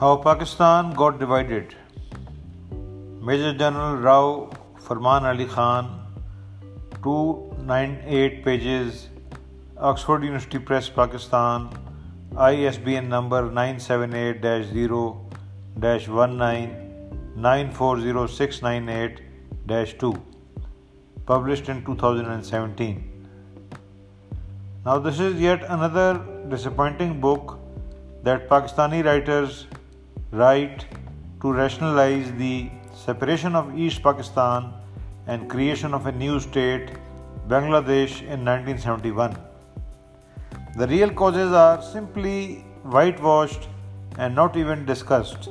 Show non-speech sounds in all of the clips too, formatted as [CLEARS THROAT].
How Pakistan got divided. Major General Rao Farman Ali Khan, 298 pages, Oxford University Press, Pakistan, ISBN number 978 0 19 2, published in 2017. Now, this is yet another disappointing book that Pakistani writers write to rationalize the separation of East Pakistan and creation of a new state, Bangladesh, in 1971. The real causes are simply whitewashed and not even discussed.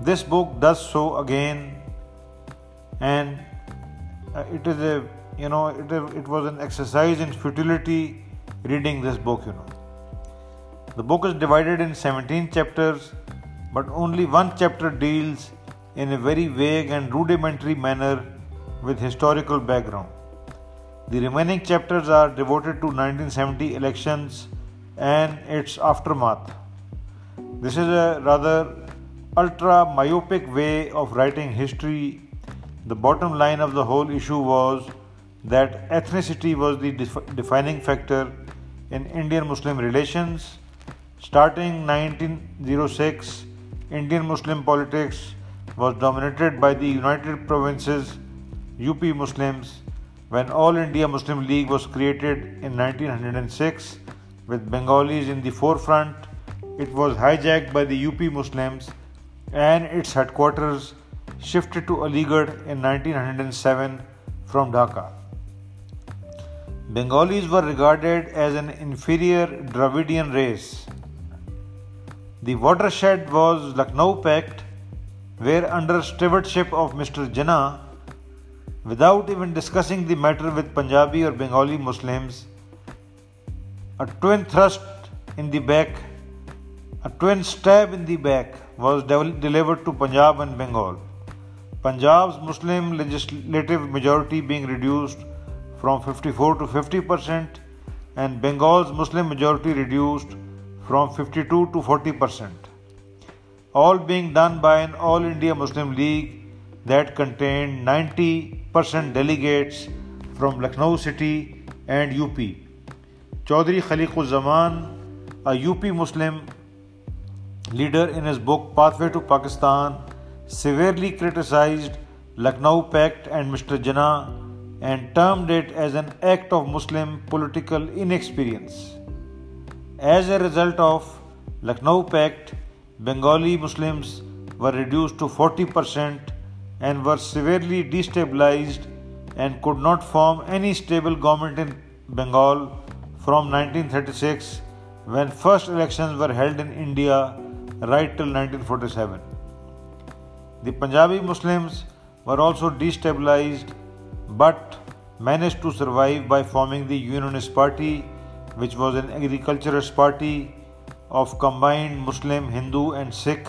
This book does so again, and uh, it is a you know it, it was an exercise in futility reading this book. You know, the book is divided in 17 chapters but only one chapter deals in a very vague and rudimentary manner with historical background. The remaining chapters are devoted to 1970 elections and its aftermath. This is a rather ultra myopic way of writing history. The bottom line of the whole issue was that ethnicity was the defining factor in Indian Muslim relations. Starting 1906, Indian Muslim politics was dominated by the United Provinces UP Muslims when All India Muslim League was created in 1906 with Bengalis in the forefront. It was hijacked by the UP Muslims and its headquarters shifted to Aligarh in 1907 from Dhaka. Bengalis were regarded as an inferior Dravidian race the watershed was Lucknow Pact, where under stewardship of Mr. Jinnah, without even discussing the matter with Punjabi or Bengali Muslims, a twin thrust in the back, a twin stab in the back was delivered to Punjab and Bengal. Punjab's Muslim legislative majority being reduced from 54 to 50 percent, and Bengal's Muslim majority reduced from 52 to 40 percent, all being done by an All India Muslim League that contained 90 percent delegates from Lucknow city and UP. Chaudhry Khaliqur Zaman, a UP Muslim leader in his book Pathway to Pakistan, severely criticized Lucknow Pact and Mr. Jinnah and termed it as an act of Muslim political inexperience. As a result of Lucknow Pact, Bengali Muslims were reduced to 40% and were severely destabilized and could not form any stable government in Bengal from 1936 when first elections were held in India right till 1947. The Punjabi Muslims were also destabilized but managed to survive by forming the Unionist Party which was an agriculturist party of combined Muslim, Hindu, and Sikh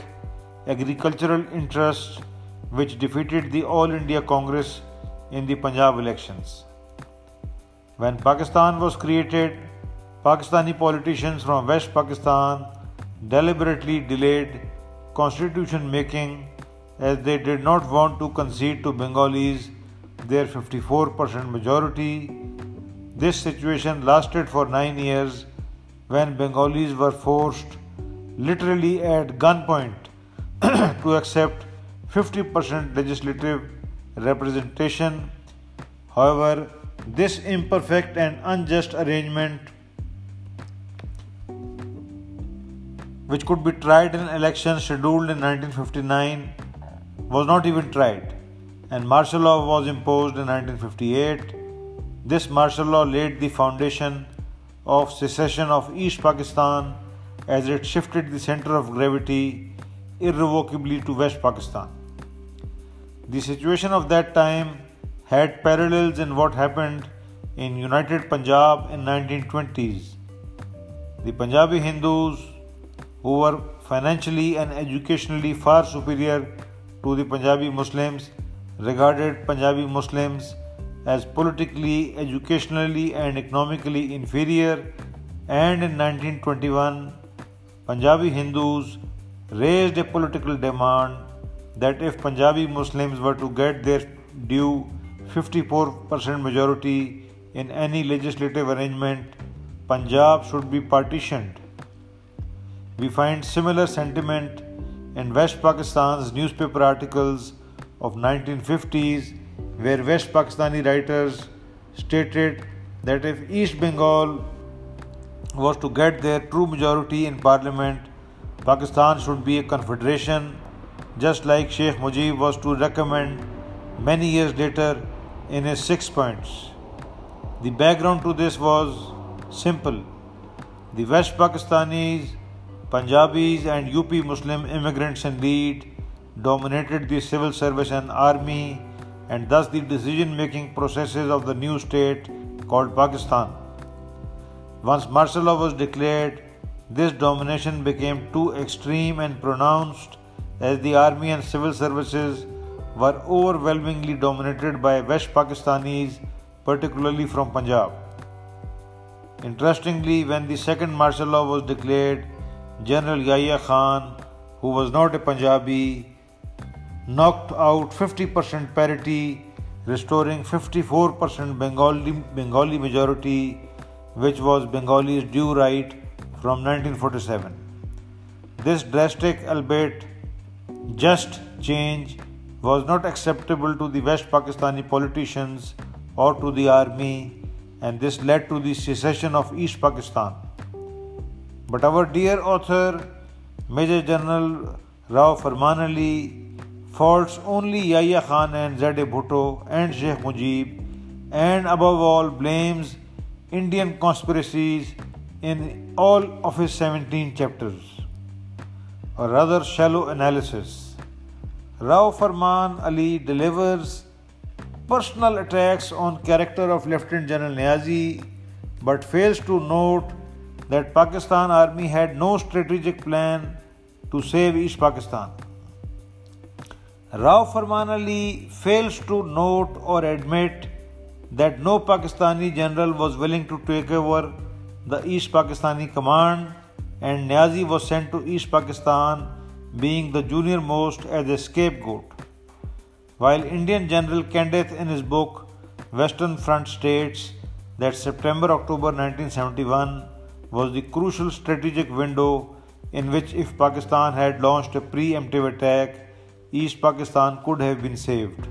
agricultural interests, which defeated the All India Congress in the Punjab elections. When Pakistan was created, Pakistani politicians from West Pakistan deliberately delayed constitution making as they did not want to concede to Bengalis their 54% majority this situation lasted for nine years when Bengalis were forced, literally at gunpoint, [CLEARS THROAT] to accept 50% legislative representation. However, this imperfect and unjust arrangement, which could be tried in elections scheduled in 1959, was not even tried, and martial law was imposed in 1958 this martial law laid the foundation of secession of East Pakistan as it shifted the center of gravity irrevocably to West Pakistan. The situation of that time had parallels in what happened in United Punjab in 1920s. The Punjabi Hindus who were financially and educationally far superior to the Punjabi Muslims regarded Punjabi Muslims as politically, educationally, and economically inferior, and in 1921, Punjabi Hindus raised a political demand that if Punjabi Muslims were to get their due 54% majority in any legislative arrangement, Punjab should be partitioned. We find similar sentiment in West Pakistan's newspaper articles of 1950s where West Pakistani writers stated that if East Bengal was to get their true majority in parliament, Pakistan should be a confederation, just like Sheikh Mujib was to recommend many years later in his six points. The background to this was simple. The West Pakistanis, Punjabis, and UP Muslim immigrants in lead dominated the civil service and army and thus the decision making processes of the new state called Pakistan. Once martial law was declared, this domination became too extreme and pronounced as the army and civil services were overwhelmingly dominated by West Pakistanis, particularly from Punjab. Interestingly, when the second martial law was declared, General Yahya Khan, who was not a Punjabi, knocked out 50% parity, restoring 54% Bengali, Bengali majority, which was Bengali's due right from 1947. This drastic, albeit just change, was not acceptable to the West Pakistani politicians or to the army, and this led to the secession of East Pakistan. But our dear author, Major General Rao Farman Ali, faults only Yahya Khan and Zade Bhutto and Sheikh Mujib, and above all blames Indian conspiracies in all of his 17 chapters, a rather shallow analysis. Rao Farman Ali delivers personal attacks on character of Lieutenant General Niazi but fails to note that Pakistan army had no strategic plan to save East Pakistan. Rao Farman Ali fails to note or admit that no Pakistani general was willing to take over the East Pakistani command and Niazi was sent to East Pakistan being the junior most as a scapegoat. While Indian General Candeth in his book Western Front states that September October 1971 was the crucial strategic window in which if Pakistan had launched a preemptive attack East Pakistan could have been saved.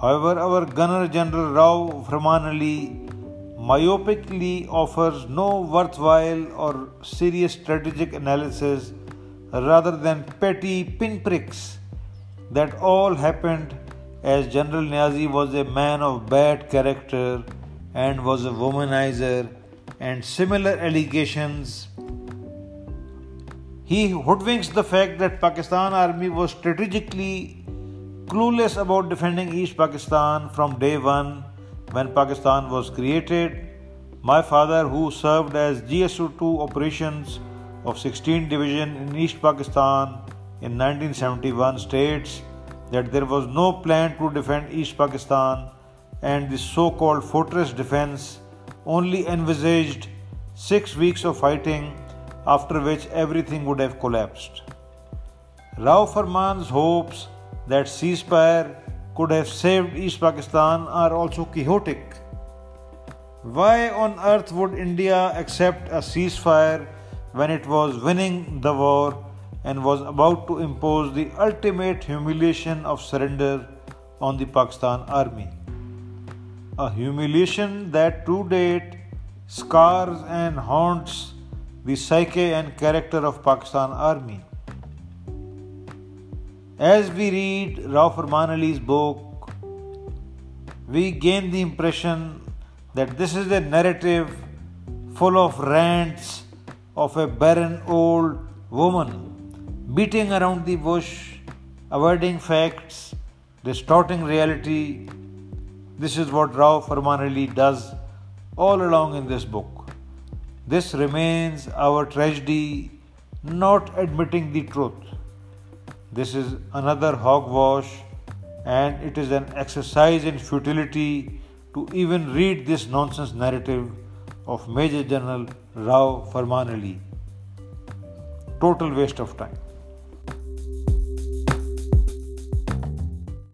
However, our Gunner General Rao Farman myopically offers no worthwhile or serious strategic analysis rather than petty pinpricks that all happened as General Niazi was a man of bad character and was a womanizer and similar allegations he hoodwinks the fact that Pakistan army was strategically clueless about defending East Pakistan from day one when Pakistan was created. My father, who served as GSO2 operations of 16 Division in East Pakistan in 1971, states that there was no plan to defend East Pakistan and the so called fortress defense only envisaged six weeks of fighting after which everything would have collapsed. Rao Farman's hopes that ceasefire could have saved East Pakistan are also quixotic. Why on earth would India accept a ceasefire when it was winning the war and was about to impose the ultimate humiliation of surrender on the Pakistan army? A humiliation that to date scars and haunts the psyche and character of Pakistan Army. As we read Farman Ali's book, we gain the impression that this is a narrative full of rants of a barren old woman beating around the bush, avoiding facts, distorting reality. This is what Rao Ali does all along in this book. This remains our tragedy, not admitting the truth. This is another hogwash, and it is an exercise in futility to even read this nonsense narrative of Major General Rao Farman Ali. Total waste of time.